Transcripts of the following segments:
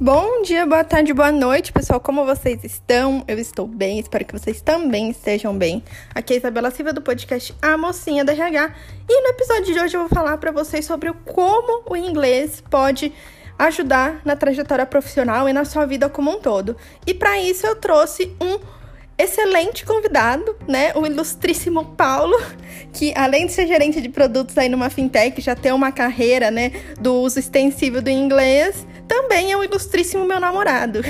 Bom dia, boa tarde, boa noite, pessoal. Como vocês estão? Eu estou bem, espero que vocês também estejam bem. Aqui é a Isabela Silva do podcast A Mocinha da RH. E no episódio de hoje eu vou falar para vocês sobre como o inglês pode ajudar na trajetória profissional e na sua vida como um todo. E para isso eu trouxe um excelente convidado, né? O ilustríssimo Paulo, que além de ser gerente de produtos aí numa fintech, já tem uma carreira, né, do uso extensivo do inglês também é um ilustríssimo meu namorado.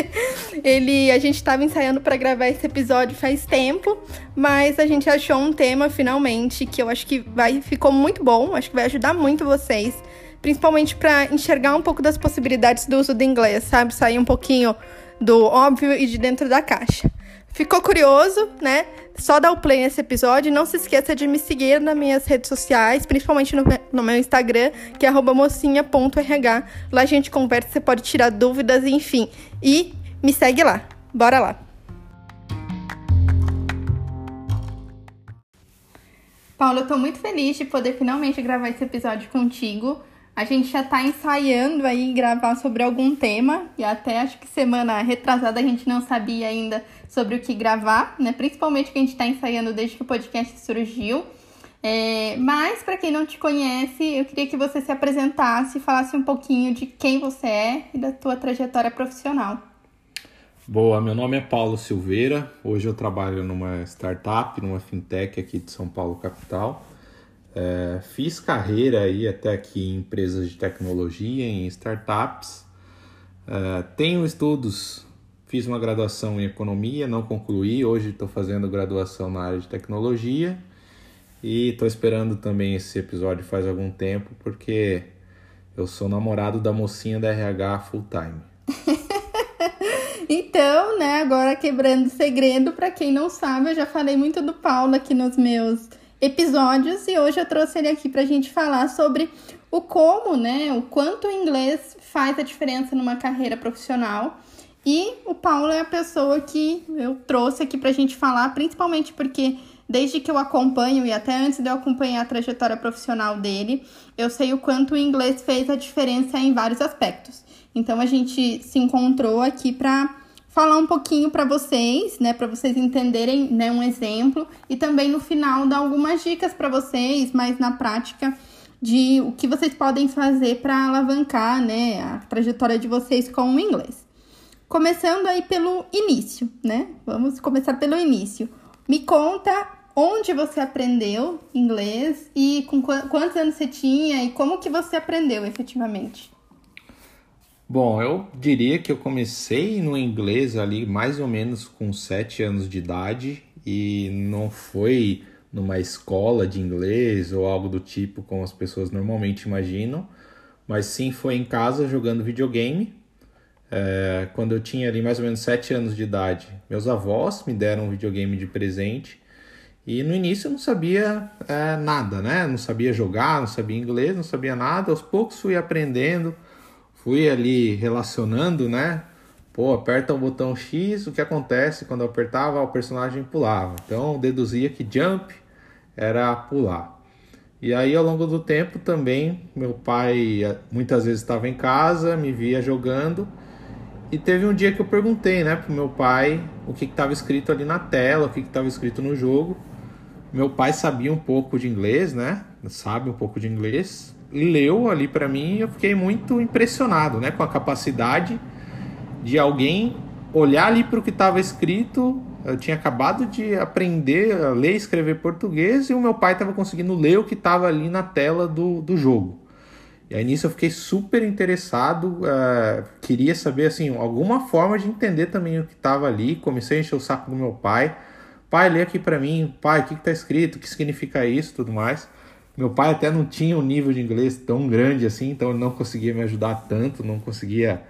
Ele, a gente estava ensaiando para gravar esse episódio faz tempo, mas a gente achou um tema finalmente que eu acho que vai ficou muito bom, acho que vai ajudar muito vocês, principalmente para enxergar um pouco das possibilidades do uso do inglês, sabe? Sair um pouquinho do óbvio e de dentro da caixa. Ficou curioso, né? Só dá o play nesse episódio. Não se esqueça de me seguir nas minhas redes sociais, principalmente no, no meu Instagram, que é mocinha.rh. Lá a gente conversa, você pode tirar dúvidas, enfim. E me segue lá. Bora lá! Paulo, eu tô muito feliz de poder finalmente gravar esse episódio contigo. A gente já tá ensaiando aí gravar sobre algum tema, e até acho que semana retrasada a gente não sabia ainda sobre o que gravar, né? Principalmente que a gente está ensaiando desde que o podcast surgiu. É, mas, para quem não te conhece, eu queria que você se apresentasse e falasse um pouquinho de quem você é e da tua trajetória profissional. Boa, meu nome é Paulo Silveira. Hoje eu trabalho numa startup, numa fintech aqui de São Paulo, capital. É, fiz carreira aí até aqui em empresas de tecnologia, em startups. É, tenho estudos Fiz uma graduação em economia, não concluí. Hoje estou fazendo graduação na área de tecnologia e estou esperando também esse episódio faz algum tempo porque eu sou namorado da mocinha da RH full time. então, né, agora quebrando segredo, para quem não sabe, eu já falei muito do Paulo aqui nos meus episódios e hoje eu trouxe ele aqui para a gente falar sobre o como, né, o quanto o inglês faz a diferença numa carreira profissional e o Paulo é a pessoa que eu trouxe aqui pra gente falar, principalmente porque desde que eu acompanho e até antes de eu acompanhar a trajetória profissional dele, eu sei o quanto o inglês fez a diferença em vários aspectos. Então a gente se encontrou aqui para falar um pouquinho para vocês, né, para vocês entenderem, né, um exemplo e também no final dar algumas dicas para vocês, mais na prática de o que vocês podem fazer para alavancar, né, a trajetória de vocês com o inglês. Começando aí pelo início, né? Vamos começar pelo início. Me conta onde você aprendeu inglês e com quantos anos você tinha e como que você aprendeu efetivamente. Bom, eu diria que eu comecei no inglês ali mais ou menos com sete anos de idade e não foi numa escola de inglês ou algo do tipo como as pessoas normalmente imaginam, mas sim foi em casa jogando videogame é, quando eu tinha ali mais ou menos 7 anos de idade, meus avós me deram um videogame de presente e no início eu não sabia é, nada, né? Não sabia jogar, não sabia inglês, não sabia nada. Aos poucos fui aprendendo, fui ali relacionando, né? Pô, aperta o botão X, o que acontece quando eu apertava, o personagem pulava. Então deduzia que jump era pular. E aí ao longo do tempo também, meu pai é, muitas vezes estava em casa, me via jogando e teve um dia que eu perguntei, né, pro meu pai o que estava escrito ali na tela, o que estava escrito no jogo. Meu pai sabia um pouco de inglês, né? Sabe um pouco de inglês. Leu ali para mim e eu fiquei muito impressionado, né, com a capacidade de alguém olhar ali para o que estava escrito. Eu tinha acabado de aprender a ler e escrever português e o meu pai estava conseguindo ler o que estava ali na tela do, do jogo. E aí nisso eu fiquei super interessado, uh, queria saber assim, alguma forma de entender também o que estava ali. Comecei a encher o saco do meu pai. Pai, lê aqui para mim, pai, o que está escrito, o que significa isso, tudo mais. Meu pai até não tinha um nível de inglês tão grande assim, então ele não conseguia me ajudar tanto, não conseguia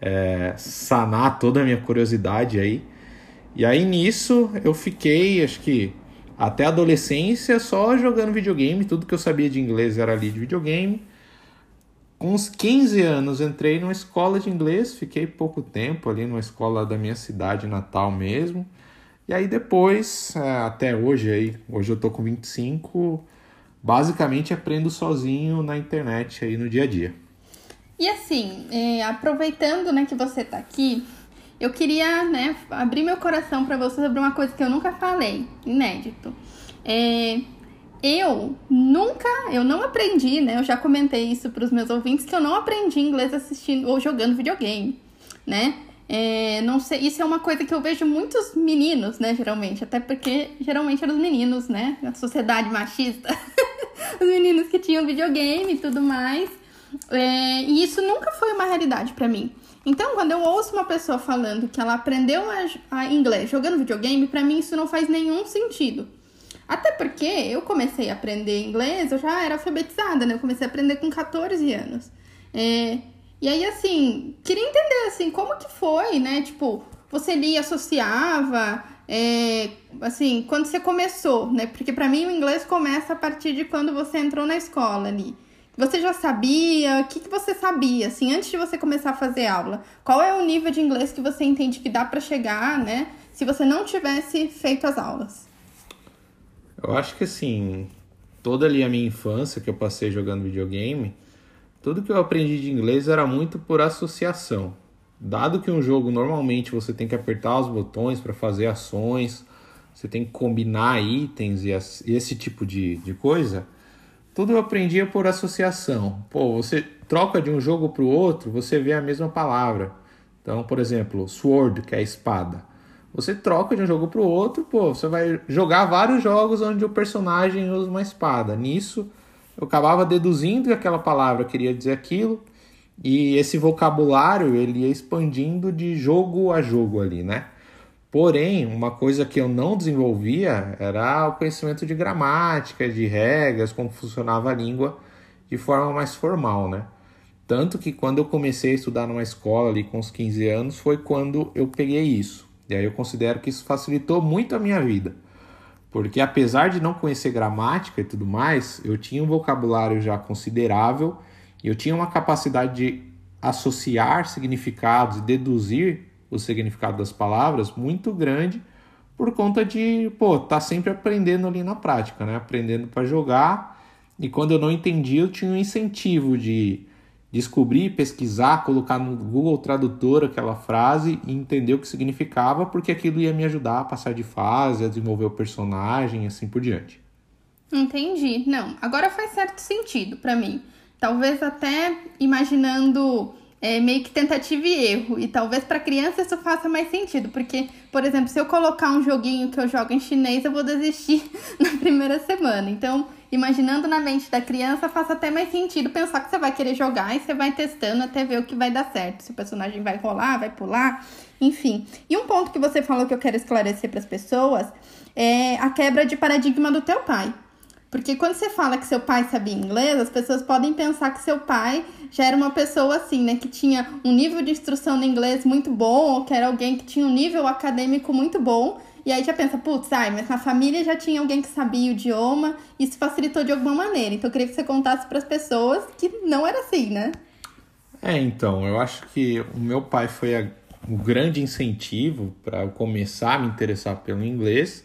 é, sanar toda a minha curiosidade aí. E aí nisso eu fiquei, acho que até a adolescência, só jogando videogame. Tudo que eu sabia de inglês era ali de videogame. Com uns 15 anos entrei numa escola de inglês, fiquei pouco tempo ali numa escola da minha cidade natal mesmo. E aí depois, é, até hoje aí, hoje eu tô com 25, basicamente aprendo sozinho na internet aí no dia a dia. E assim, é, aproveitando né, que você está aqui, eu queria né, abrir meu coração para você sobre uma coisa que eu nunca falei, inédito. É, eu nunca, eu não aprendi, né? Eu já comentei isso para os meus ouvintes que eu não aprendi inglês assistindo ou jogando videogame, né? É, não sei, isso é uma coisa que eu vejo muitos meninos, né, geralmente, até porque geralmente eram os meninos, né, a sociedade machista, os meninos que tinham videogame e tudo mais, é, e isso nunca foi uma realidade para mim. Então, quando eu ouço uma pessoa falando que ela aprendeu a, a inglês jogando videogame, para mim isso não faz nenhum sentido. Até porque eu comecei a aprender inglês, eu já era alfabetizada, né? Eu comecei a aprender com 14 anos. É, e aí, assim, queria entender, assim, como que foi, né? Tipo, você lia, associava, é, assim, quando você começou, né? Porque para mim o inglês começa a partir de quando você entrou na escola ali. Você já sabia? O que, que você sabia, assim, antes de você começar a fazer aula? Qual é o nível de inglês que você entende que dá para chegar, né? Se você não tivesse feito as aulas? Eu acho que, assim, toda ali a minha infância que eu passei jogando videogame tudo que eu aprendi de inglês era muito por associação. Dado que um jogo normalmente você tem que apertar os botões para fazer ações, você tem que combinar itens e esse tipo de, de coisa, tudo eu aprendia por associação. Pô, você troca de um jogo para o outro, você vê a mesma palavra. Então, por exemplo, sword, que é espada. Você troca de um jogo para o outro, pô, você vai jogar vários jogos onde o personagem usa uma espada. Nisso, eu acabava deduzindo que aquela palavra queria dizer aquilo e esse vocabulário ele ia expandindo de jogo a jogo ali, né? Porém, uma coisa que eu não desenvolvia era o conhecimento de gramática, de regras, como funcionava a língua de forma mais formal, né? Tanto que quando eu comecei a estudar numa escola ali com uns 15 anos foi quando eu peguei isso. E aí eu considero que isso facilitou muito a minha vida. Porque apesar de não conhecer gramática e tudo mais, eu tinha um vocabulário já considerável eu tinha uma capacidade de associar significados e deduzir o significado das palavras muito grande por conta de, pô, tá sempre aprendendo ali na prática, né? Aprendendo para jogar. E quando eu não entendia, eu tinha um incentivo de descobrir, pesquisar, colocar no Google Tradutor aquela frase e entender o que significava, porque aquilo ia me ajudar a passar de fase, a desenvolver o personagem e assim por diante. Entendi. Não, agora faz certo sentido para mim. Talvez até imaginando é, meio que tentativa e erro. E talvez para criança isso faça mais sentido, porque, por exemplo, se eu colocar um joguinho que eu jogo em chinês, eu vou desistir na primeira semana. Então, imaginando na mente da criança, faz até mais sentido pensar que você vai querer jogar e você vai testando até ver o que vai dar certo. Se o personagem vai rolar, vai pular, enfim. E um ponto que você falou que eu quero esclarecer para as pessoas é a quebra de paradigma do teu pai. Porque quando você fala que seu pai sabia inglês, as pessoas podem pensar que seu pai já era uma pessoa assim, né, que tinha um nível de instrução no inglês muito bom, ou que era alguém que tinha um nível acadêmico muito bom, e aí já pensa, putz, ai, mas na família já tinha alguém que sabia o idioma, isso facilitou de alguma maneira. Então eu queria que você contasse para as pessoas que não era assim, né? É, então, eu acho que o meu pai foi a, o grande incentivo para eu começar a me interessar pelo inglês,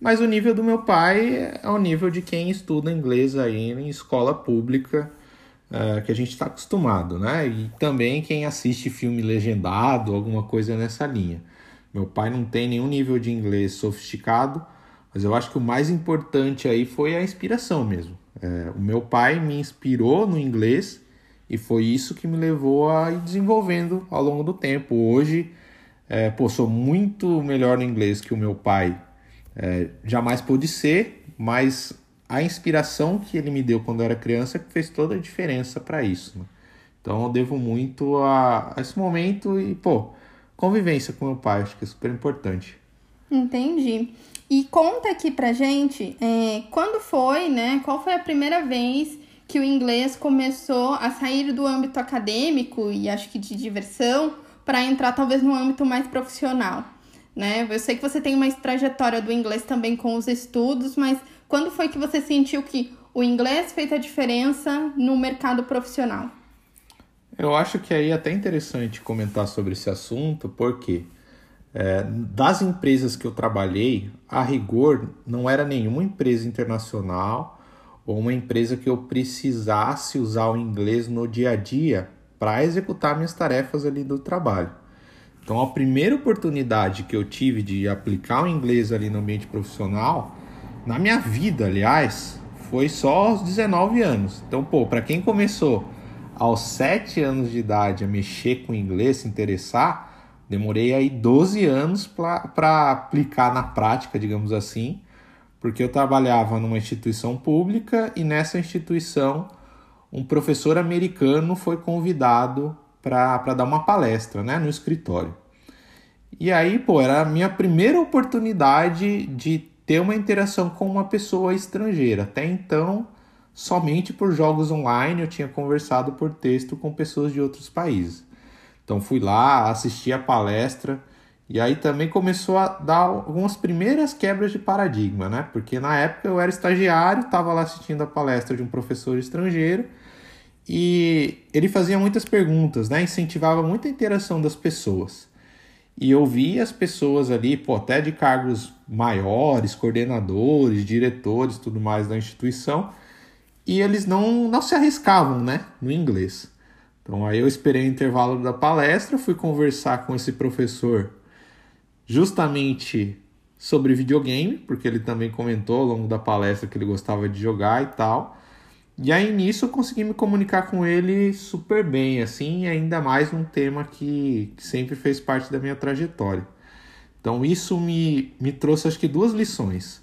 mas o nível do meu pai é o nível de quem estuda inglês aí em escola pública, é, que a gente está acostumado, né? E também quem assiste filme legendado, alguma coisa nessa linha. Meu pai não tem nenhum nível de inglês sofisticado, mas eu acho que o mais importante aí foi a inspiração mesmo. É, o meu pai me inspirou no inglês e foi isso que me levou a ir desenvolvendo ao longo do tempo. Hoje, é, pô, sou muito melhor no inglês que o meu pai é, jamais pôde ser, mas a inspiração que ele me deu quando eu era criança fez toda a diferença para isso. Né? Então eu devo muito a, a esse momento e, pô, convivência com meu pai, acho que é super importante. Entendi. E conta aqui pra gente é, quando foi, né? Qual foi a primeira vez que o inglês começou a sair do âmbito acadêmico e acho que de diversão para entrar talvez no âmbito mais profissional, né? Eu sei que você tem uma trajetória do inglês também com os estudos, mas quando foi que você sentiu que o inglês fez a diferença no mercado profissional? Eu acho que aí é até interessante comentar sobre esse assunto, porque é, das empresas que eu trabalhei, a rigor não era nenhuma empresa internacional ou uma empresa que eu precisasse usar o inglês no dia a dia para executar minhas tarefas ali do trabalho. Então, a primeira oportunidade que eu tive de aplicar o inglês ali no ambiente profissional, na minha vida, aliás, foi só aos 19 anos. Então, pô, para quem começou aos 7 anos de idade a mexer com inglês, se interessar, demorei aí 12 anos para aplicar na prática, digamos assim, porque eu trabalhava numa instituição pública e nessa instituição um professor americano foi convidado para dar uma palestra né, no escritório. E aí, pô, era a minha primeira oportunidade de ter uma interação com uma pessoa estrangeira. Até então, somente por jogos online eu tinha conversado por texto com pessoas de outros países. Então fui lá, assisti a palestra e aí também começou a dar algumas primeiras quebras de paradigma, né? Porque na época eu era estagiário, estava lá assistindo a palestra de um professor estrangeiro e ele fazia muitas perguntas, né? Incentivava muita interação das pessoas. E eu via as pessoas ali, pô, até de cargos maiores, coordenadores, diretores, tudo mais da instituição, e eles não, não se arriscavam, né, no inglês. Então aí eu esperei o intervalo da palestra, fui conversar com esse professor justamente sobre videogame, porque ele também comentou ao longo da palestra que ele gostava de jogar e tal. E aí nisso eu consegui me comunicar com ele super bem, assim, ainda mais um tema que, que sempre fez parte da minha trajetória. Então isso me, me trouxe acho que duas lições.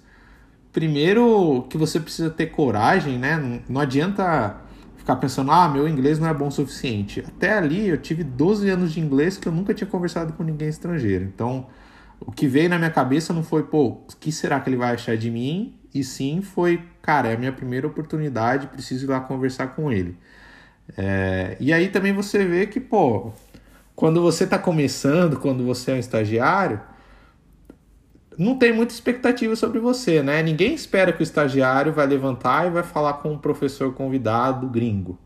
Primeiro, que você precisa ter coragem, né? Não, não adianta ficar pensando, ah, meu inglês não é bom o suficiente. Até ali eu tive 12 anos de inglês que eu nunca tinha conversado com ninguém estrangeiro. Então, o que veio na minha cabeça não foi, pô, o que será que ele vai achar de mim? E sim foi, cara, é a minha primeira oportunidade, preciso ir lá conversar com ele. É, e aí também você vê que, pô, quando você está começando, quando você é um estagiário, não tem muita expectativa sobre você, né? Ninguém espera que o estagiário vai levantar e vai falar com um professor convidado gringo.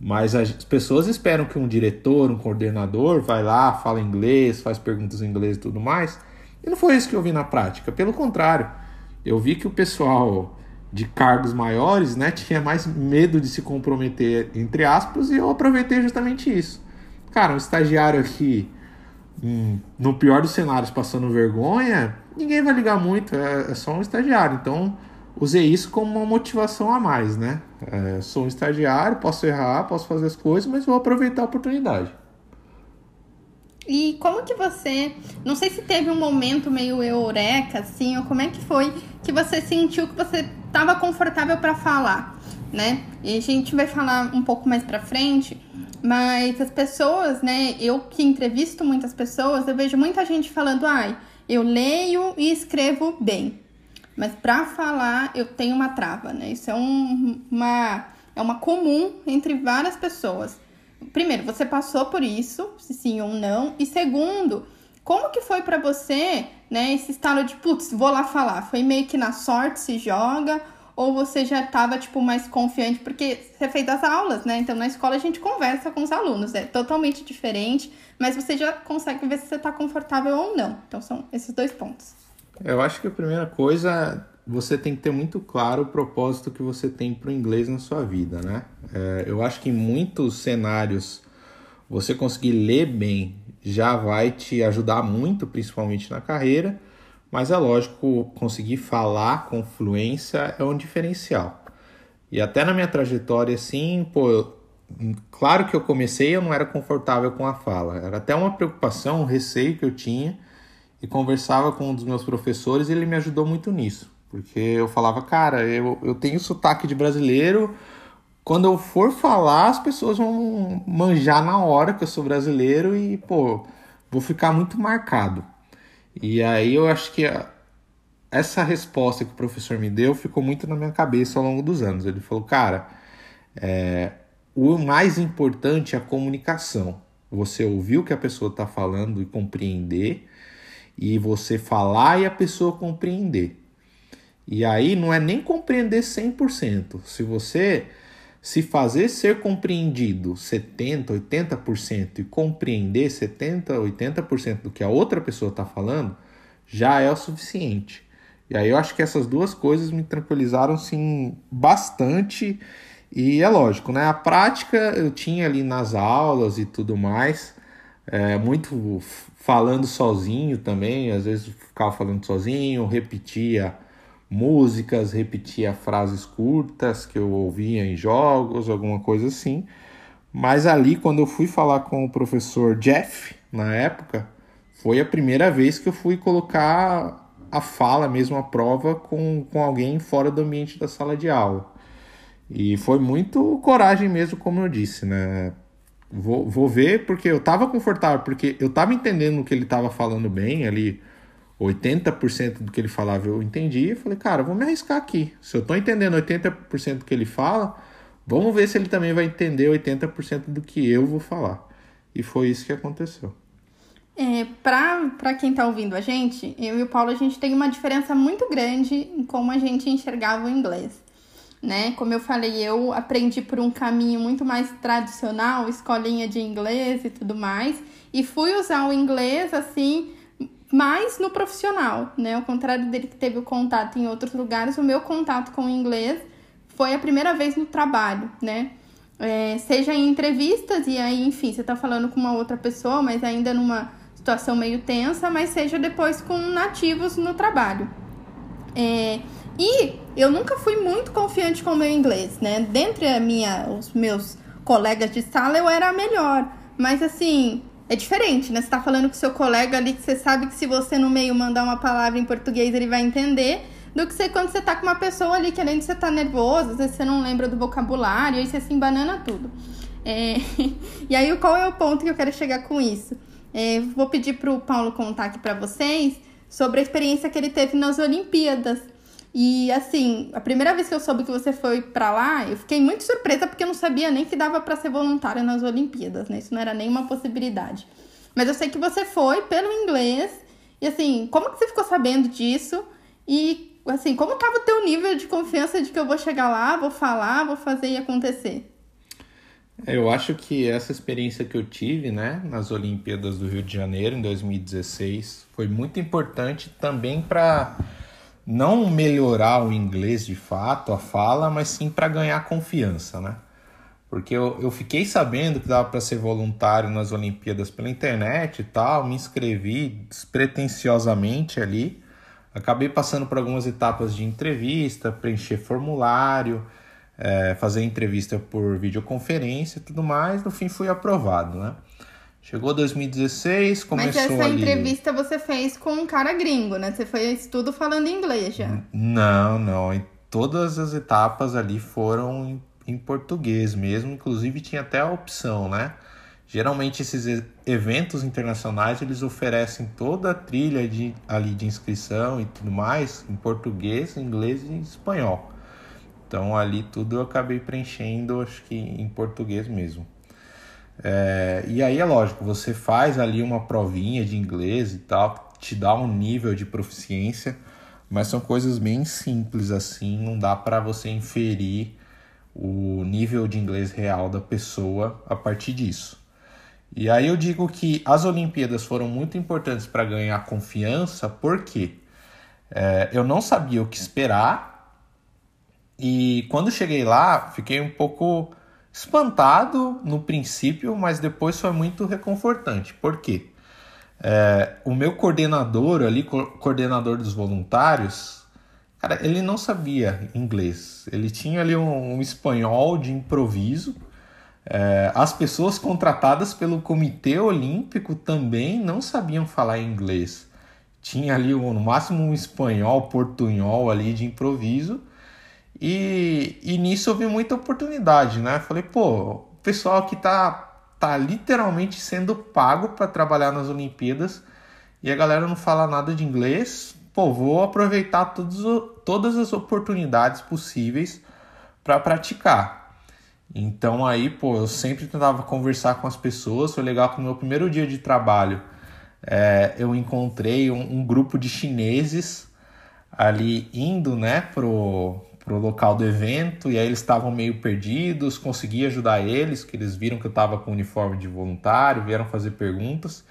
Mas as pessoas esperam que um diretor, um coordenador, vai lá, fala inglês, faz perguntas em inglês e tudo mais. E não foi isso que eu vi na prática. Pelo contrário, eu vi que o pessoal de cargos maiores, né, tinha mais medo de se comprometer, entre aspas, e eu aproveitei justamente isso. Cara, um estagiário aqui, hum, no pior dos cenários, passando vergonha, ninguém vai ligar muito, é, é, só um estagiário. Então, usei isso como uma motivação a mais, né? É, sou um estagiário, posso errar, posso fazer as coisas, mas vou aproveitar a oportunidade. E como que você, não sei se teve um momento meio eureka, assim, ou como é que foi que você sentiu que você estava confortável para falar, né? E a gente vai falar um pouco mais para frente, mas as pessoas, né? Eu que entrevisto muitas pessoas, eu vejo muita gente falando, ai, eu leio e escrevo bem, mas para falar eu tenho uma trava, né? Isso é um, uma é uma comum entre várias pessoas primeiro, você passou por isso, se sim ou não, e segundo, como que foi para você, né, esse estalo de, putz, vou lá falar? Foi meio que na sorte se joga ou você já estava tipo mais confiante porque você fez as aulas, né? Então na escola a gente conversa com os alunos, é totalmente diferente, mas você já consegue ver se você está confortável ou não. Então são esses dois pontos. Eu acho que a primeira coisa você tem que ter muito claro o propósito que você tem para o inglês na sua vida, né? É, eu acho que em muitos cenários você conseguir ler bem já vai te ajudar muito, principalmente na carreira, mas é lógico, conseguir falar com fluência é um diferencial. E até na minha trajetória, assim, pô, claro que eu comecei eu não era confortável com a fala, era até uma preocupação, um receio que eu tinha, e conversava com um dos meus professores e ele me ajudou muito nisso. Porque eu falava, cara, eu, eu tenho sotaque de brasileiro. Quando eu for falar, as pessoas vão manjar na hora que eu sou brasileiro e, pô, vou ficar muito marcado. E aí eu acho que essa resposta que o professor me deu ficou muito na minha cabeça ao longo dos anos. Ele falou, cara, é, o mais importante é a comunicação. Você ouvir o que a pessoa está falando e compreender, e você falar e a pessoa compreender. E aí não é nem compreender 100%. Se você se fazer ser compreendido 70, 80% e compreender 70, 80% do que a outra pessoa está falando, já é o suficiente. E aí eu acho que essas duas coisas me tranquilizaram sim bastante E é lógico, né? A prática eu tinha ali nas aulas e tudo mais, é, muito falando sozinho também, às vezes ficava falando sozinho, repetia músicas, repetia frases curtas que eu ouvia em jogos, alguma coisa assim. Mas ali, quando eu fui falar com o professor Jeff, na época, foi a primeira vez que eu fui colocar a fala mesmo à prova com, com alguém fora do ambiente da sala de aula. E foi muito coragem mesmo, como eu disse, né? Vou, vou ver, porque eu tava confortável, porque eu tava entendendo o que ele tava falando bem ali. 80% do que ele falava eu entendi. Eu falei, cara, vou me arriscar aqui. Se eu tô entendendo 80% do que ele fala, vamos ver se ele também vai entender 80% do que eu vou falar. E foi isso que aconteceu. É, para quem tá ouvindo a gente, eu e o Paulo, a gente tem uma diferença muito grande em como a gente enxergava o inglês né? Como eu falei, eu aprendi por um caminho muito mais tradicional, escolinha de inglês e tudo mais, e fui usar o inglês assim mais no profissional, né? Ao contrário dele que teve o contato em outros lugares, o meu contato com o inglês foi a primeira vez no trabalho, né? É, seja em entrevistas e aí, enfim, você tá falando com uma outra pessoa, mas ainda numa situação meio tensa, mas seja depois com nativos no trabalho. É, e eu nunca fui muito confiante com o meu inglês, né? Dentre a minha, os meus colegas de sala, eu era a melhor. Mas assim, é diferente, né? Você tá falando com seu colega ali que você sabe que se você no meio mandar uma palavra em português, ele vai entender. Do que você, quando você tá com uma pessoa ali que além de você tá nervoso, às vezes você não lembra do vocabulário, aí você se embanana tudo. É... e aí, qual é o ponto que eu quero chegar com isso? É, vou pedir pro Paulo contar aqui para vocês sobre a experiência que ele teve nas Olimpíadas. E assim, a primeira vez que eu soube que você foi para lá, eu fiquei muito surpresa porque eu não sabia nem que dava para ser voluntária nas Olimpíadas, né? Isso não era nenhuma possibilidade. Mas eu sei que você foi pelo inglês. E assim, como que você ficou sabendo disso? E assim, como tava o teu nível de confiança de que eu vou chegar lá, vou falar, vou fazer e acontecer? Eu acho que essa experiência que eu tive, né, nas Olimpíadas do Rio de Janeiro em 2016, foi muito importante também para não melhorar o inglês de fato, a fala, mas sim para ganhar confiança, né? Porque eu, eu fiquei sabendo que dava para ser voluntário nas Olimpíadas pela internet e tal, me inscrevi despretensiosamente ali. Acabei passando por algumas etapas de entrevista, preencher formulário, é, fazer entrevista por videoconferência e tudo mais. No fim, fui aprovado, né? Chegou 2016, começou Mas essa ali... entrevista você fez com um cara gringo, né? Você foi tudo falando inglês já. Não, não. Todas as etapas ali foram em, em português mesmo. Inclusive tinha até a opção, né? Geralmente esses eventos internacionais eles oferecem toda a trilha de, ali de inscrição e tudo mais em português, inglês e espanhol. Então ali tudo eu acabei preenchendo, acho que em português mesmo. É, e aí é lógico, você faz ali uma provinha de inglês e tal, te dá um nível de proficiência, mas são coisas bem simples assim, não dá para você inferir o nível de inglês real da pessoa a partir disso. E aí eu digo que as Olimpíadas foram muito importantes para ganhar confiança, porque é, eu não sabia o que esperar e quando cheguei lá fiquei um pouco espantado no princípio, mas depois foi muito reconfortante. Por quê? É, o meu coordenador ali, coordenador dos voluntários, cara, ele não sabia inglês. Ele tinha ali um, um espanhol de improviso. É, as pessoas contratadas pelo Comitê Olímpico também não sabiam falar inglês. Tinha ali no máximo um espanhol, portunhol ali de improviso e, e nisso eu vi muita oportunidade, né? Falei, pô, o pessoal que tá, tá literalmente sendo pago para trabalhar nas Olimpíadas e a galera não fala nada de inglês, pô, vou aproveitar todos, todas as oportunidades possíveis para praticar. Então aí, pô, eu sempre tentava conversar com as pessoas. Foi legal que no meu primeiro dia de trabalho é, eu encontrei um, um, grupo de chineses ali indo, né, pro, pro local do evento e aí eles estavam meio perdidos, consegui ajudar eles, que eles viram que eu estava com uniforme de voluntário, vieram fazer perguntas.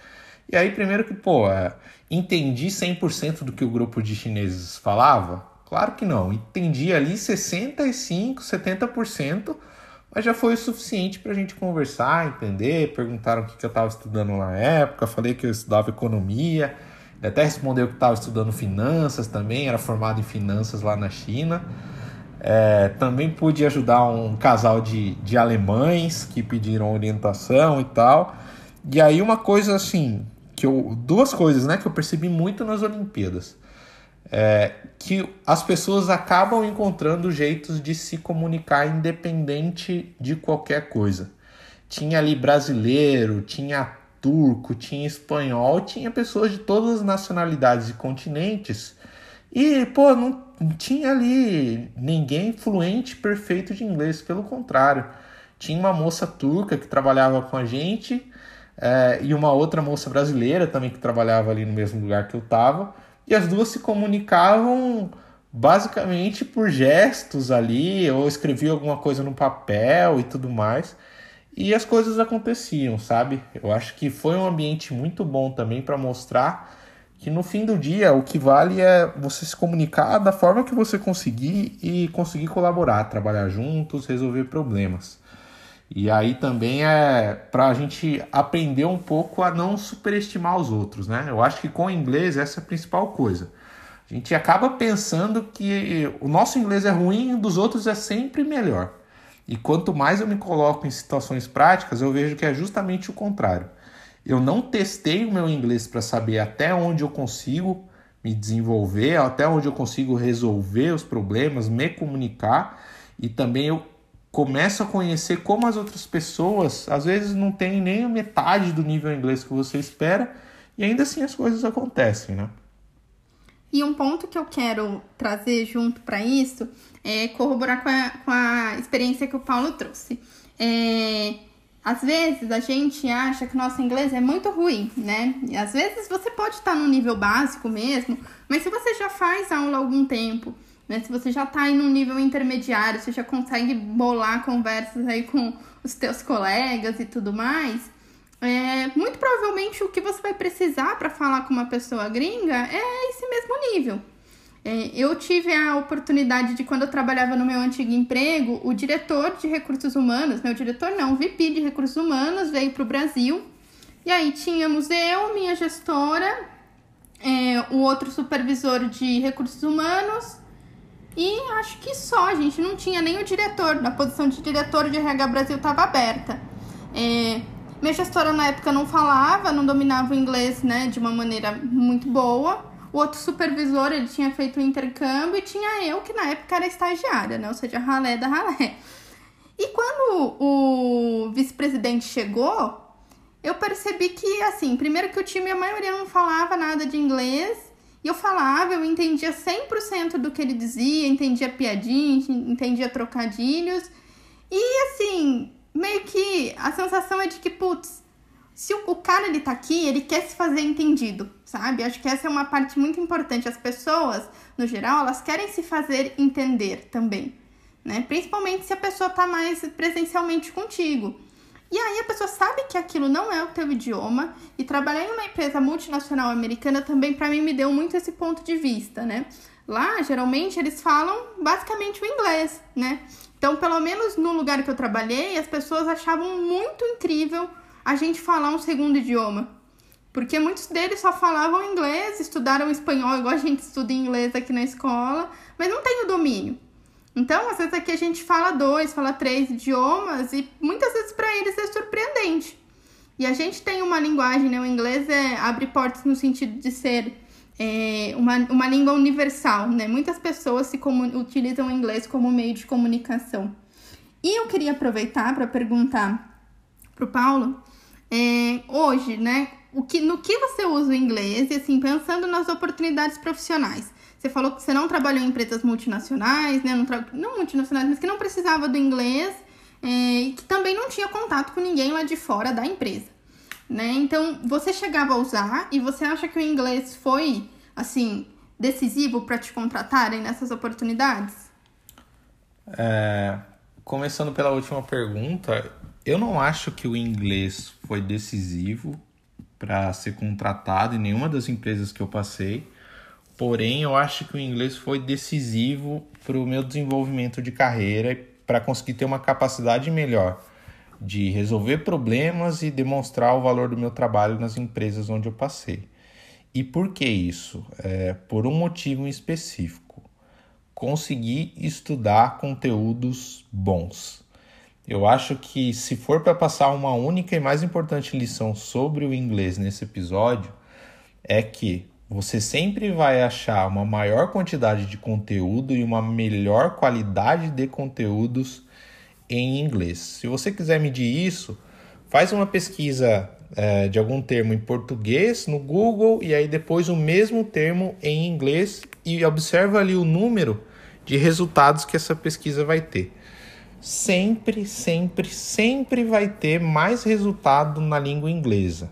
E aí primeiro que, pô, é, entendi 100% do que o grupo de chineses falava? Claro que não, entendi ali 65, 70%, mas já foi o suficiente para a gente conversar, entender. Perguntaram o que, que eu estava estudando na época, falei que eu estudava economia, ele até respondeu que estava estudando finanças também, era formado em finanças lá na China. É, também pude ajudar um casal de, de alemães que pediram orientação e tal. E aí uma coisa assim, que eu, duas coisas né, que eu percebi muito nas Olimpíadas. É, que as pessoas acabam encontrando jeitos de se comunicar independente de qualquer coisa. Tinha ali brasileiro, tinha turco, tinha espanhol, tinha pessoas de todas as nacionalidades e continentes. E, pô, não tinha ali ninguém fluente perfeito de inglês, pelo contrário. Tinha uma moça turca que trabalhava com a gente é, e uma outra moça brasileira também que trabalhava ali no mesmo lugar que eu estava, e as duas se comunicavam basicamente por gestos ali, ou escrevia alguma coisa no papel e tudo mais, e as coisas aconteciam, sabe? Eu acho que foi um ambiente muito bom também para mostrar que no fim do dia o que vale é você se comunicar da forma que você conseguir e conseguir colaborar, trabalhar juntos, resolver problemas. E aí também é para a gente aprender um pouco a não superestimar os outros, né? Eu acho que com o inglês essa é a principal coisa. A gente acaba pensando que o nosso inglês é ruim e o dos outros é sempre melhor. E quanto mais eu me coloco em situações práticas, eu vejo que é justamente o contrário. Eu não testei o meu inglês para saber até onde eu consigo me desenvolver, até onde eu consigo resolver os problemas, me comunicar e também eu começa a conhecer como as outras pessoas às vezes não têm nem a metade do nível inglês que você espera e ainda assim as coisas acontecem, né? E um ponto que eu quero trazer junto para isso é corroborar com a, com a experiência que o Paulo trouxe. É, às vezes a gente acha que nosso inglês é muito ruim, né? E às vezes você pode estar no nível básico mesmo, mas se você já faz aula há algum tempo, né? Se você já está em um nível intermediário, você já consegue bolar conversas aí com os teus colegas e tudo mais, é, muito provavelmente o que você vai precisar para falar com uma pessoa gringa é esse mesmo nível. É, eu tive a oportunidade de, quando eu trabalhava no meu antigo emprego, o diretor de recursos humanos, meu diretor não, o VP de recursos humanos veio para o Brasil. E aí tínhamos eu, minha gestora, é, o outro supervisor de recursos humanos e acho que só, a gente não tinha nem o diretor, a posição de diretor de RH Brasil estava aberta. É, minha gestora na época não falava, não dominava o inglês né, de uma maneira muito boa. O outro supervisor, ele tinha feito o intercâmbio e tinha eu, que na época era estagiária, né? Ou seja, ralé da ralé. E quando o vice-presidente chegou, eu percebi que, assim, primeiro que o time, a maioria não falava nada de inglês e eu falava, eu entendia 100% do que ele dizia, entendia piadinha, entendia trocadilhos. E assim, meio que a sensação é de que, putz, se o, cara ele tá aqui, ele quer se fazer entendido, sabe? Acho que essa é uma parte muito importante. As pessoas, no geral, elas querem se fazer entender também, né? Principalmente se a pessoa tá mais presencialmente contigo. E aí a pessoa sabe que aquilo não é o teu idioma e trabalhar em uma empresa multinacional americana também para mim me deu muito esse ponto de vista, né? Lá, geralmente eles falam basicamente o inglês, né? Então, pelo menos no lugar que eu trabalhei, as pessoas achavam muito incrível a gente falar um segundo idioma. Porque muitos deles só falavam inglês, estudaram espanhol igual a gente estuda inglês aqui na escola, mas não tem o domínio. Então, às vezes aqui a gente fala dois, fala três idiomas e muitas vezes para eles é surpreendente. E a gente tem uma linguagem, né? O inglês é, abre portas no sentido de ser é, uma, uma língua universal, né? Muitas pessoas se utilizam o inglês como meio de comunicação. E eu queria aproveitar para perguntar para o Paulo, é, hoje, né? O que, no que você usa o inglês e assim, pensando nas oportunidades profissionais. Você falou que você não trabalhou em empresas multinacionais, né? Não, não multinacionais, mas que não precisava do inglês é, e que também não tinha contato com ninguém lá de fora da empresa, né? Então, você chegava a usar e você acha que o inglês foi, assim, decisivo para te contratarem nessas oportunidades? É, começando pela última pergunta, eu não acho que o inglês foi decisivo para ser contratado em nenhuma das empresas que eu passei. Porém, eu acho que o inglês foi decisivo para o meu desenvolvimento de carreira para conseguir ter uma capacidade melhor de resolver problemas e demonstrar o valor do meu trabalho nas empresas onde eu passei. E por que isso? É, por um motivo específico. Conseguir estudar conteúdos bons. Eu acho que se for para passar uma única e mais importante lição sobre o inglês nesse episódio, é que você sempre vai achar uma maior quantidade de conteúdo e uma melhor qualidade de conteúdos em inglês. Se você quiser medir isso, faz uma pesquisa é, de algum termo em português no Google e aí depois o mesmo termo em inglês e observa ali o número de resultados que essa pesquisa vai ter. Sempre, sempre, sempre vai ter mais resultado na língua inglesa.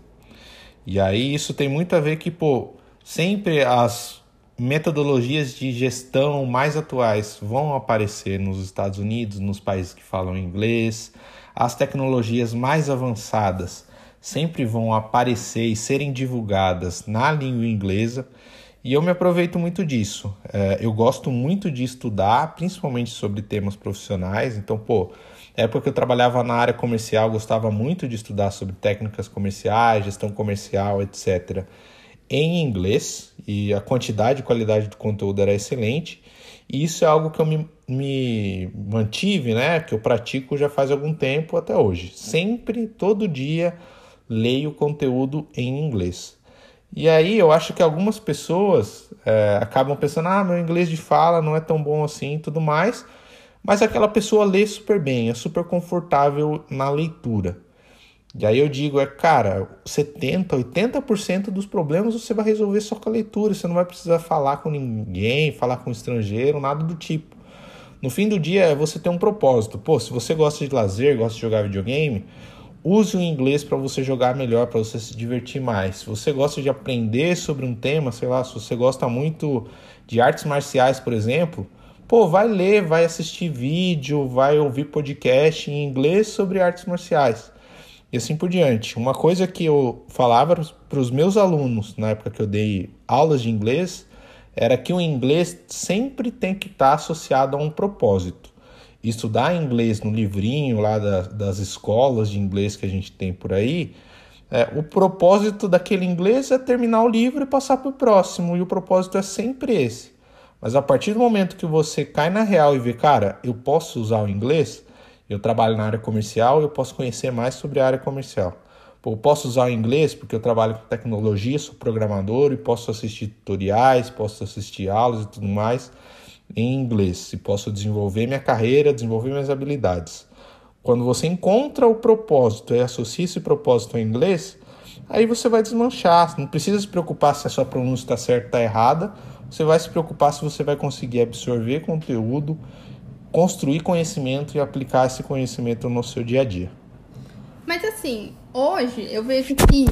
E aí isso tem muito a ver que, pô, sempre as metodologias de gestão mais atuais vão aparecer nos Estados Unidos, nos países que falam inglês. As tecnologias mais avançadas sempre vão aparecer e serem divulgadas na língua inglesa. E eu me aproveito muito disso. É, eu gosto muito de estudar, principalmente sobre temas profissionais. Então, pô, época que eu trabalhava na área comercial, gostava muito de estudar sobre técnicas comerciais, gestão comercial, etc em inglês e a quantidade e qualidade do conteúdo era excelente. E isso é algo que eu me, me mantive, né? Que eu pratico já faz algum tempo até hoje. Sempre, todo dia, leio conteúdo em inglês. E aí eu acho que algumas pessoas é, acabam pensando, ah, meu inglês de fala não é tão bom assim e tudo mais. Mas aquela pessoa lê super bem, é super confortável na leitura. E aí eu digo, é, cara, 70, 80% dos problemas você vai resolver só com a leitura, você não vai precisar falar com ninguém, falar com estrangeiro, nada do tipo. No fim do dia você ter um propósito. Pô, se você gosta de lazer, gosta de jogar videogame, use o inglês para você jogar melhor, para você se divertir mais. Se você gosta de aprender sobre um tema, sei lá, se você gosta muito de artes marciais, por exemplo, pô, vai ler, vai assistir vídeo, vai ouvir podcast em inglês sobre artes marciais e assim por diante. Uma coisa que eu falava para os meus alunos na época que eu dei aulas de inglês era que o inglês sempre tem que estar tá associado a um propósito. Estudar inglês no livrinho lá da, das escolas de inglês que a gente tem por aí, é, o propósito daquele inglês é terminar o livro e passar para o próximo, e o propósito é sempre esse. Mas a partir do momento que você cai na real e vê, cara, eu posso usar o inglês, eu trabalho na área comercial eu posso conhecer mais sobre a área comercial. Eu posso usar o inglês porque eu trabalho com tecnologia, sou programador e posso assistir tutoriais, posso assistir aulas e tudo mais em inglês. E posso desenvolver minha carreira, desenvolver minhas habilidades. Quando você encontra o propósito e associa esse propósito ao inglês, aí você vai desmanchar. Não precisa se preocupar se a sua pronúncia está certa ou está errada. Você vai se preocupar se você vai conseguir absorver conteúdo construir conhecimento e aplicar esse conhecimento no seu dia a dia. Mas assim, hoje eu vejo que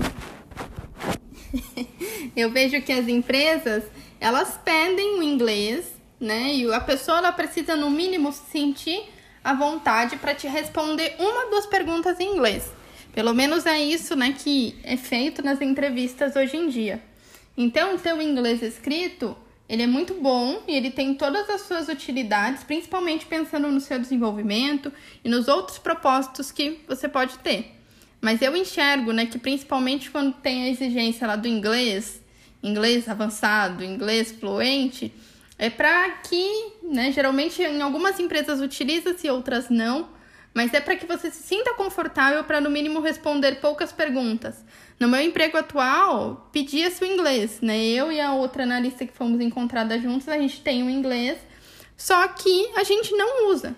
eu vejo que as empresas elas pedem o inglês, né? E a pessoa ela precisa no mínimo sentir a vontade para te responder uma duas perguntas em inglês. Pelo menos é isso, né, que é feito nas entrevistas hoje em dia. Então, o teu inglês escrito ele é muito bom e ele tem todas as suas utilidades, principalmente pensando no seu desenvolvimento e nos outros propósitos que você pode ter. Mas eu enxergo, né, que principalmente quando tem a exigência lá do inglês, inglês avançado, inglês fluente, é para que, né, geralmente em algumas empresas utiliza-se, outras não, mas é para que você se sinta confortável para no mínimo responder poucas perguntas. No meu emprego atual, pedia-se o inglês, né? Eu e a outra analista que fomos encontradas juntas, a gente tem o inglês, só que a gente não usa.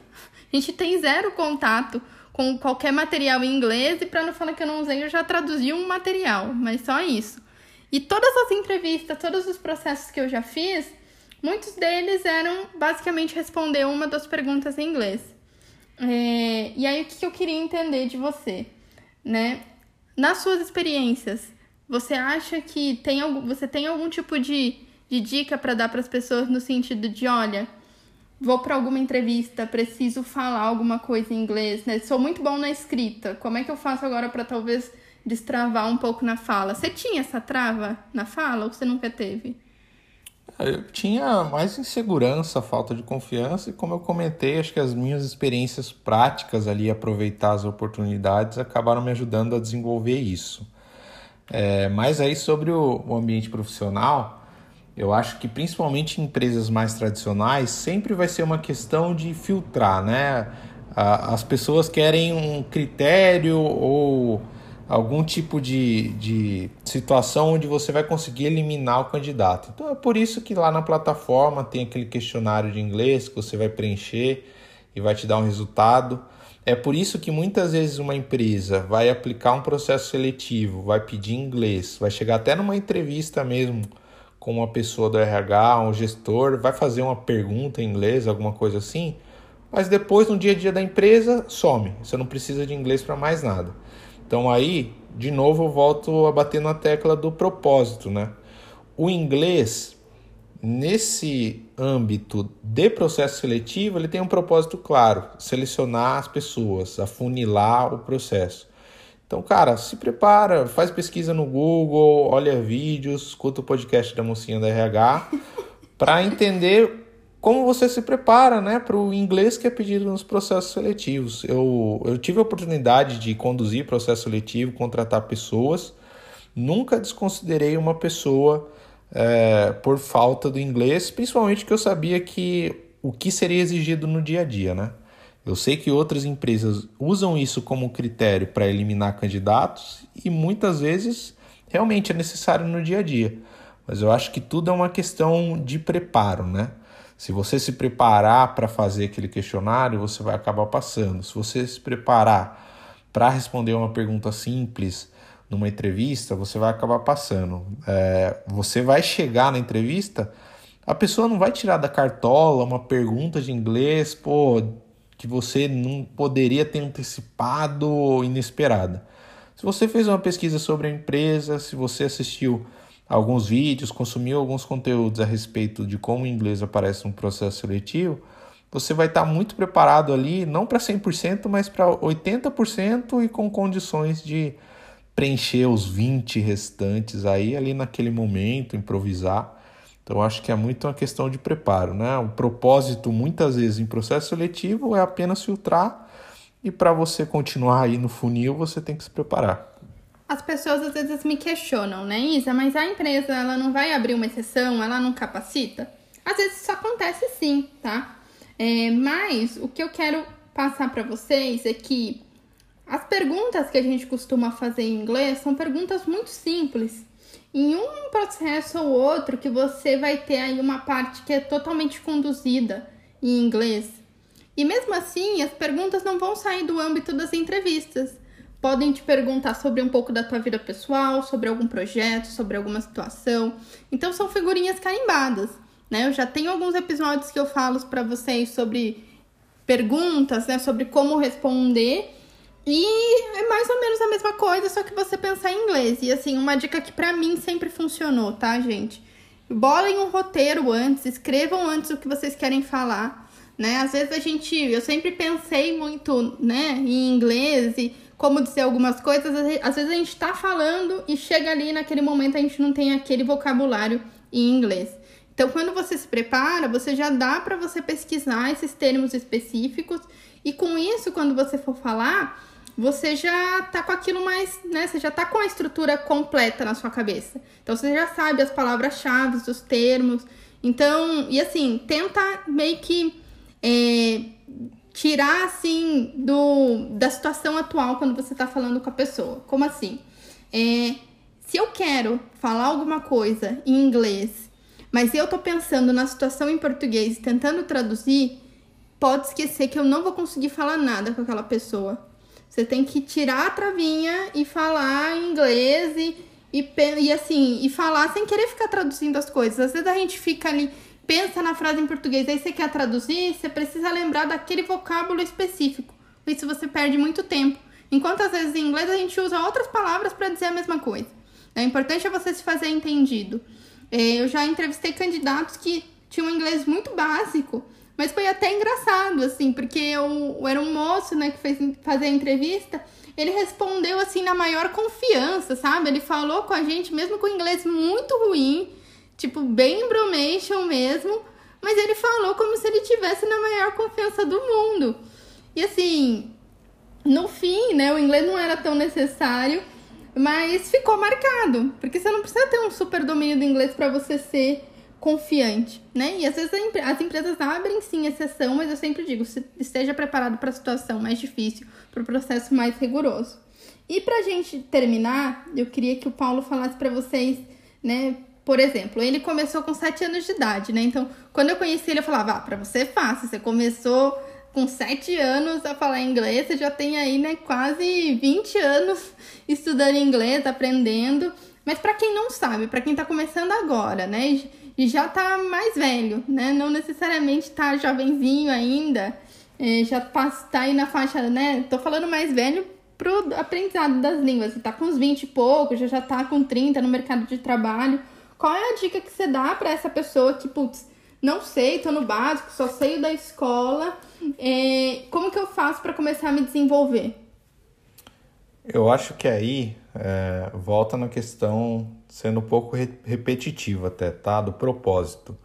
A gente tem zero contato com qualquer material em inglês e para não falar que eu não usei, eu já traduzi um material, mas só isso. E todas as entrevistas, todos os processos que eu já fiz, muitos deles eram basicamente responder uma das perguntas em inglês. É, e aí, o que eu queria entender de você, né? Nas suas experiências, você acha que tem algum, você tem algum tipo de, de dica para dar para as pessoas no sentido de, olha, vou para alguma entrevista, preciso falar alguma coisa em inglês, né? Sou muito bom na escrita. Como é que eu faço agora para talvez destravar um pouco na fala? Você tinha essa trava na fala ou você nunca teve? Eu tinha mais insegurança, falta de confiança, e como eu comentei, acho que as minhas experiências práticas ali, aproveitar as oportunidades, acabaram me ajudando a desenvolver isso. É, mas aí sobre o, o ambiente profissional, eu acho que principalmente em empresas mais tradicionais, sempre vai ser uma questão de filtrar, né? As pessoas querem um critério ou algum tipo de, de situação onde você vai conseguir eliminar o candidato. Então é por isso que lá na plataforma tem aquele questionário de inglês que você vai preencher e vai te dar um resultado. É por isso que muitas vezes uma empresa vai aplicar um processo seletivo, vai pedir inglês, vai chegar até numa entrevista mesmo com uma pessoa do RH, um gestor, vai fazer uma pergunta em inglês, alguma coisa assim, mas depois no dia a dia da empresa some. Você não precisa de inglês para mais nada. Então aí, de novo, eu volto a bater na tecla do propósito, né? O inglês, nesse âmbito de processo seletivo, ele tem um propósito claro: selecionar as pessoas, afunilar o processo. Então, cara, se prepara, faz pesquisa no Google, olha vídeos, escuta o podcast da mocinha da RH para entender como você se prepara né, para o inglês que é pedido nos processos seletivos. Eu, eu tive a oportunidade de conduzir processo seletivo, contratar pessoas, nunca desconsiderei uma pessoa é, por falta do inglês, principalmente que eu sabia que o que seria exigido no dia a dia. Né? Eu sei que outras empresas usam isso como critério para eliminar candidatos e muitas vezes realmente é necessário no dia a dia. Mas eu acho que tudo é uma questão de preparo, né? Se você se preparar para fazer aquele questionário, você vai acabar passando. Se você se preparar para responder uma pergunta simples numa entrevista, você vai acabar passando. É, você vai chegar na entrevista, a pessoa não vai tirar da cartola uma pergunta de inglês, pô, que você não poderia ter antecipado inesperada. Se você fez uma pesquisa sobre a empresa, se você assistiu alguns vídeos, consumiu alguns conteúdos a respeito de como o inglês aparece no processo seletivo, você vai estar muito preparado ali, não para 100%, mas para 80% e com condições de preencher os 20 restantes aí ali naquele momento, improvisar. Então acho que é muito uma questão de preparo, né? O propósito muitas vezes em processo seletivo é apenas filtrar e para você continuar aí no funil, você tem que se preparar. As pessoas às vezes me questionam, né, Isa? Mas a empresa ela não vai abrir uma exceção, ela não capacita? Às vezes isso acontece sim, tá? É, mas o que eu quero passar para vocês é que as perguntas que a gente costuma fazer em inglês são perguntas muito simples. Em um processo ou outro que você vai ter aí uma parte que é totalmente conduzida em inglês. E mesmo assim, as perguntas não vão sair do âmbito das entrevistas podem te perguntar sobre um pouco da tua vida pessoal, sobre algum projeto, sobre alguma situação. Então são figurinhas carimbadas, né? Eu já tenho alguns episódios que eu falo para vocês sobre perguntas, né, sobre como responder. E é mais ou menos a mesma coisa, só que você pensar em inglês. E assim, uma dica que para mim sempre funcionou, tá, gente? Bolem um roteiro antes, escrevam antes o que vocês querem falar, né? Às vezes a gente, eu sempre pensei muito, né, em inglês e como dizer algumas coisas, às vezes a gente está falando e chega ali naquele momento a gente não tem aquele vocabulário em inglês. Então, quando você se prepara, você já dá para você pesquisar esses termos específicos e com isso, quando você for falar, você já tá com aquilo mais, né? Você já tá com a estrutura completa na sua cabeça. Então, você já sabe as palavras-chave, os termos. Então, e assim, tenta meio que é, tirar assim do da situação atual quando você está falando com a pessoa. Como assim? É, se eu quero falar alguma coisa em inglês, mas eu tô pensando na situação em português tentando traduzir, pode esquecer que eu não vou conseguir falar nada com aquela pessoa. Você tem que tirar a travinha e falar em inglês e, e, e assim, e falar sem querer ficar traduzindo as coisas. Às vezes a gente fica ali pensa na frase em português, aí você quer traduzir, você precisa lembrar daquele vocábulo específico. Isso você perde muito tempo. Enquanto às vezes em inglês a gente usa outras palavras para dizer a mesma coisa. O importante é você se fazer entendido. É, eu já entrevistei candidatos que tinham um inglês muito básico, mas foi até engraçado, assim, porque eu, era um moço, né, que fez fazer a entrevista, ele respondeu, assim, na maior confiança, sabe? Ele falou com a gente, mesmo com inglês muito ruim, tipo, bem bromation mesmo, mas ele falou como se ele tivesse na maior confiança do mundo. E assim, no fim, né, o inglês não era tão necessário, mas ficou marcado, porque você não precisa ter um super domínio do inglês para você ser confiante, né? E às vezes as empresas abrem sim exceção, mas eu sempre digo, esteja preparado para a situação mais difícil, para o processo mais rigoroso. E para a gente terminar, eu queria que o Paulo falasse para vocês, né? Por exemplo, ele começou com 7 anos de idade, né? Então, quando eu conheci ele, eu falava, ah, para você é fácil, você começou com 7 anos a falar inglês, você já tem aí, né, quase 20 anos estudando inglês, aprendendo. Mas para quem não sabe, para quem tá começando agora, né? e já tá mais velho, né? Não necessariamente tá jovenzinho ainda, é, já tá, tá aí na faixa, né? Tô falando mais velho pro aprendizado das línguas. Você tá com uns 20 e pouco, já já tá com 30 no mercado de trabalho. Qual é a dica que você dá para essa pessoa que, putz, não sei, tô no básico, só sei da escola, é, como que eu faço para começar a me desenvolver? Eu acho que aí é, volta na questão sendo um pouco re repetitiva até, tá? Do propósito.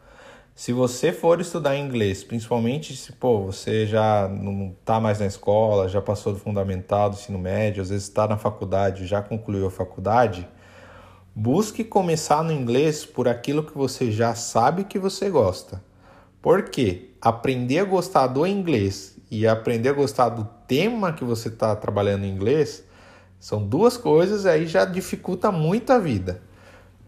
Se você for estudar inglês, principalmente se pô, você já não está mais na escola, já passou do fundamental, do ensino médio, às vezes está na faculdade, já concluiu a faculdade, busque começar no inglês por aquilo que você já sabe que você gosta. Porque aprender a gostar do inglês e aprender a gostar do tema que você está trabalhando em inglês são duas coisas e aí já dificulta muito a vida.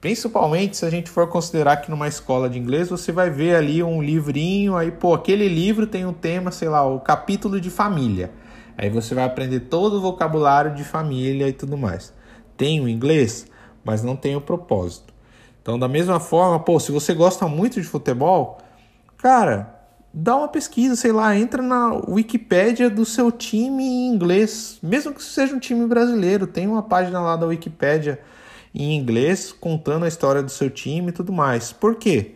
Principalmente se a gente for considerar que numa escola de inglês você vai ver ali um livrinho, aí pô, aquele livro tem um tema, sei lá, o capítulo de família. Aí você vai aprender todo o vocabulário de família e tudo mais. Tem o inglês, mas não tem o propósito. Então, da mesma forma, pô, se você gosta muito de futebol, cara, dá uma pesquisa, sei lá, entra na Wikipédia do seu time em inglês, mesmo que seja um time brasileiro, tem uma página lá da Wikipédia em inglês contando a história do seu time e tudo mais. Por quê?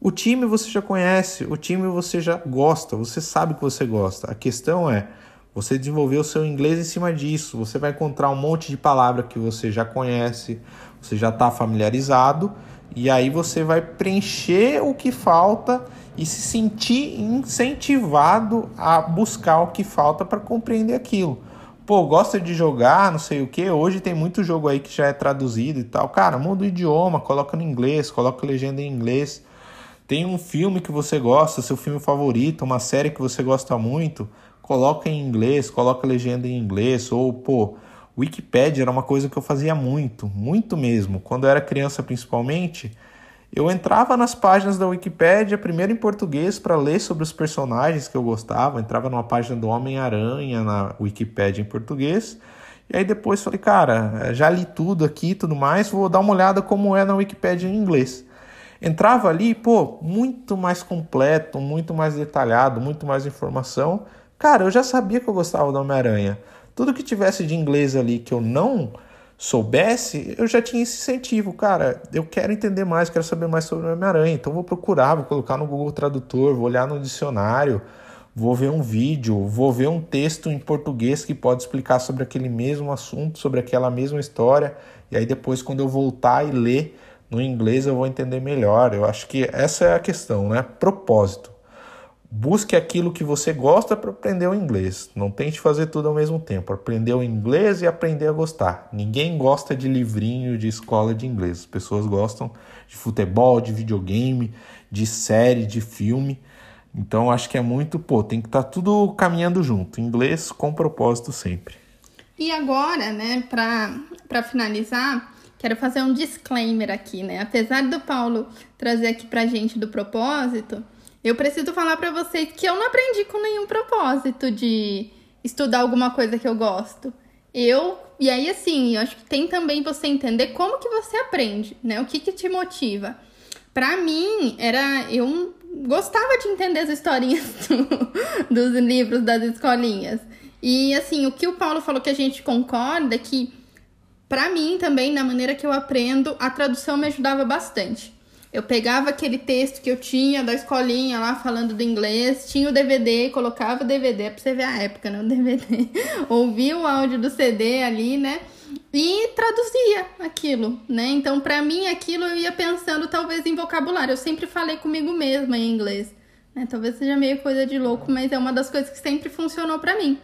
O time você já conhece, o time você já gosta, você sabe que você gosta. A questão é você desenvolver o seu inglês em cima disso. Você vai encontrar um monte de palavra que você já conhece, você já está familiarizado, e aí você vai preencher o que falta e se sentir incentivado a buscar o que falta para compreender aquilo pô, gosta de jogar, não sei o que. Hoje tem muito jogo aí que já é traduzido e tal. Cara, muda o idioma, coloca no inglês, coloca legenda em inglês. Tem um filme que você gosta, seu filme favorito, uma série que você gosta muito, coloca em inglês, coloca legenda em inglês. Ou, pô, Wikipedia era uma coisa que eu fazia muito, muito mesmo. Quando eu era criança, principalmente eu entrava nas páginas da Wikipédia, primeiro em português, para ler sobre os personagens que eu gostava. entrava numa página do Homem-Aranha na Wikipédia em português. E aí depois falei, cara, já li tudo aqui e tudo mais, vou dar uma olhada como é na Wikipédia em inglês. Entrava ali, pô, muito mais completo, muito mais detalhado, muito mais informação. Cara, eu já sabia que eu gostava do Homem-Aranha. Tudo que tivesse de inglês ali que eu não soubesse, eu já tinha esse incentivo, cara. Eu quero entender mais, quero saber mais sobre o Homem-Aranha. Então vou procurar, vou colocar no Google Tradutor, vou olhar no dicionário, vou ver um vídeo, vou ver um texto em português que pode explicar sobre aquele mesmo assunto, sobre aquela mesma história. E aí depois, quando eu voltar e ler no inglês, eu vou entender melhor. Eu acho que essa é a questão, né? Propósito. Busque aquilo que você gosta para aprender o inglês. Não tente fazer tudo ao mesmo tempo. Aprender o inglês e aprender a gostar. Ninguém gosta de livrinho de escola de inglês. As pessoas gostam de futebol, de videogame, de série, de filme. Então acho que é muito, pô, tem que estar tá tudo caminhando junto. Inglês com propósito sempre. E agora, né, para finalizar, quero fazer um disclaimer aqui, né? Apesar do Paulo trazer aqui pra gente do propósito, eu preciso falar para vocês que eu não aprendi com nenhum propósito de estudar alguma coisa que eu gosto. Eu, e aí assim, eu acho que tem também você entender como que você aprende, né? O que que te motiva. Para mim, era eu gostava de entender as historinhas do, dos livros das escolinhas. E assim, o que o Paulo falou que a gente concorda é que para mim também, na maneira que eu aprendo, a tradução me ajudava bastante. Eu pegava aquele texto que eu tinha da escolinha lá falando do inglês, tinha o DVD, colocava o DVD, é pra você ver a época, né? O DVD. Ouvia o áudio do CD ali, né? e traduzia aquilo, né? Então, para mim, aquilo eu ia pensando talvez em vocabulário. Eu sempre falei comigo mesma em inglês, né? Talvez seja meio coisa de louco, mas é uma das coisas que sempre funcionou para mim.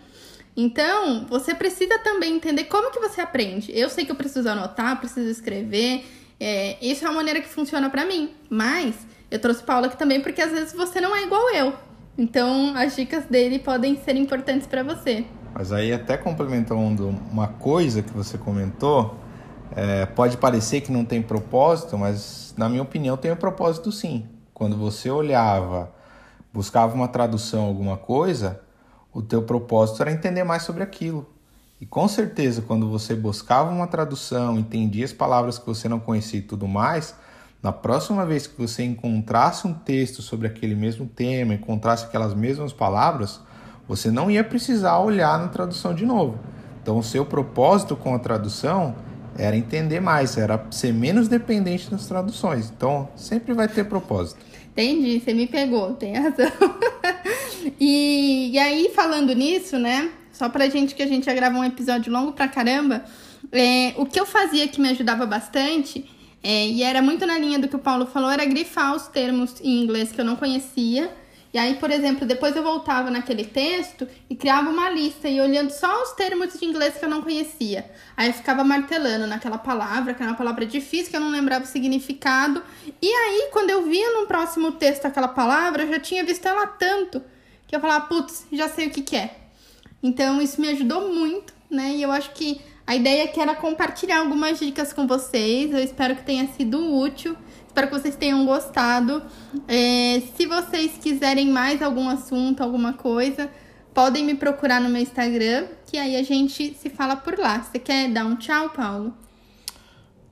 Então, você precisa também entender como que você aprende. Eu sei que eu preciso anotar, preciso escrever. É, isso é uma maneira que funciona para mim. Mas eu trouxe Paulo aqui também porque às vezes você não é igual eu. Então, as dicas dele podem ser importantes para você. Mas aí, até complementando uma coisa que você comentou, é, pode parecer que não tem propósito, mas na minha opinião tem um propósito sim. Quando você olhava, buscava uma tradução, alguma coisa, o teu propósito era entender mais sobre aquilo. E com certeza, quando você buscava uma tradução, entendia as palavras que você não conhecia e tudo mais, na próxima vez que você encontrasse um texto sobre aquele mesmo tema, encontrasse aquelas mesmas palavras, você não ia precisar olhar na tradução de novo. Então, o seu propósito com a tradução era entender mais, era ser menos dependente das traduções. Então, sempre vai ter propósito. Entendi, você me pegou, tem razão. e, e aí, falando nisso, né? Só pra gente que a gente já gravou um episódio longo pra caramba, é, o que eu fazia que me ajudava bastante, é, e era muito na linha do que o Paulo falou, era grifar os termos em inglês que eu não conhecia e aí, por exemplo, depois eu voltava naquele texto e criava uma lista e olhando só os termos de inglês que eu não conhecia. Aí eu ficava martelando naquela palavra, que era uma palavra difícil, que eu não lembrava o significado. E aí, quando eu via no próximo texto aquela palavra, eu já tinha visto ela tanto que eu falava, putz, já sei o que, que é. Então, isso me ajudou muito, né? E eu acho que a ideia aqui era compartilhar algumas dicas com vocês. Eu espero que tenha sido útil. Espero que vocês tenham gostado. É, se vocês quiserem mais algum assunto, alguma coisa, podem me procurar no meu Instagram, que aí a gente se fala por lá. Você quer dar um tchau, Paulo?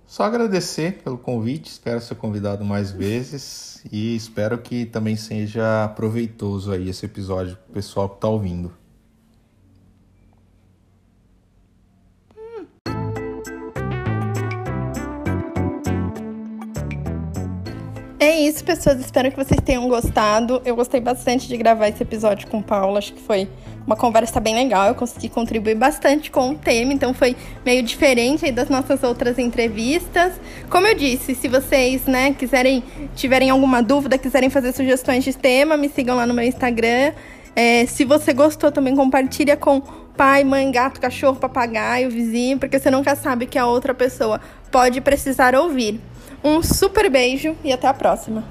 Só agradecer pelo convite, espero ser convidado mais vezes e espero que também seja proveitoso aí esse episódio pro pessoal que está ouvindo. É isso, pessoas. Espero que vocês tenham gostado. Eu gostei bastante de gravar esse episódio com o Paulo. Acho que foi uma conversa bem legal. Eu consegui contribuir bastante com o tema, então foi meio diferente das nossas outras entrevistas. Como eu disse, se vocês, né, quiserem, tiverem alguma dúvida, quiserem fazer sugestões de tema, me sigam lá no meu Instagram. É, se você gostou, também compartilha com pai, mãe, gato, cachorro, papagaio, vizinho, porque você nunca sabe que a outra pessoa pode precisar ouvir. Um super beijo e até a próxima!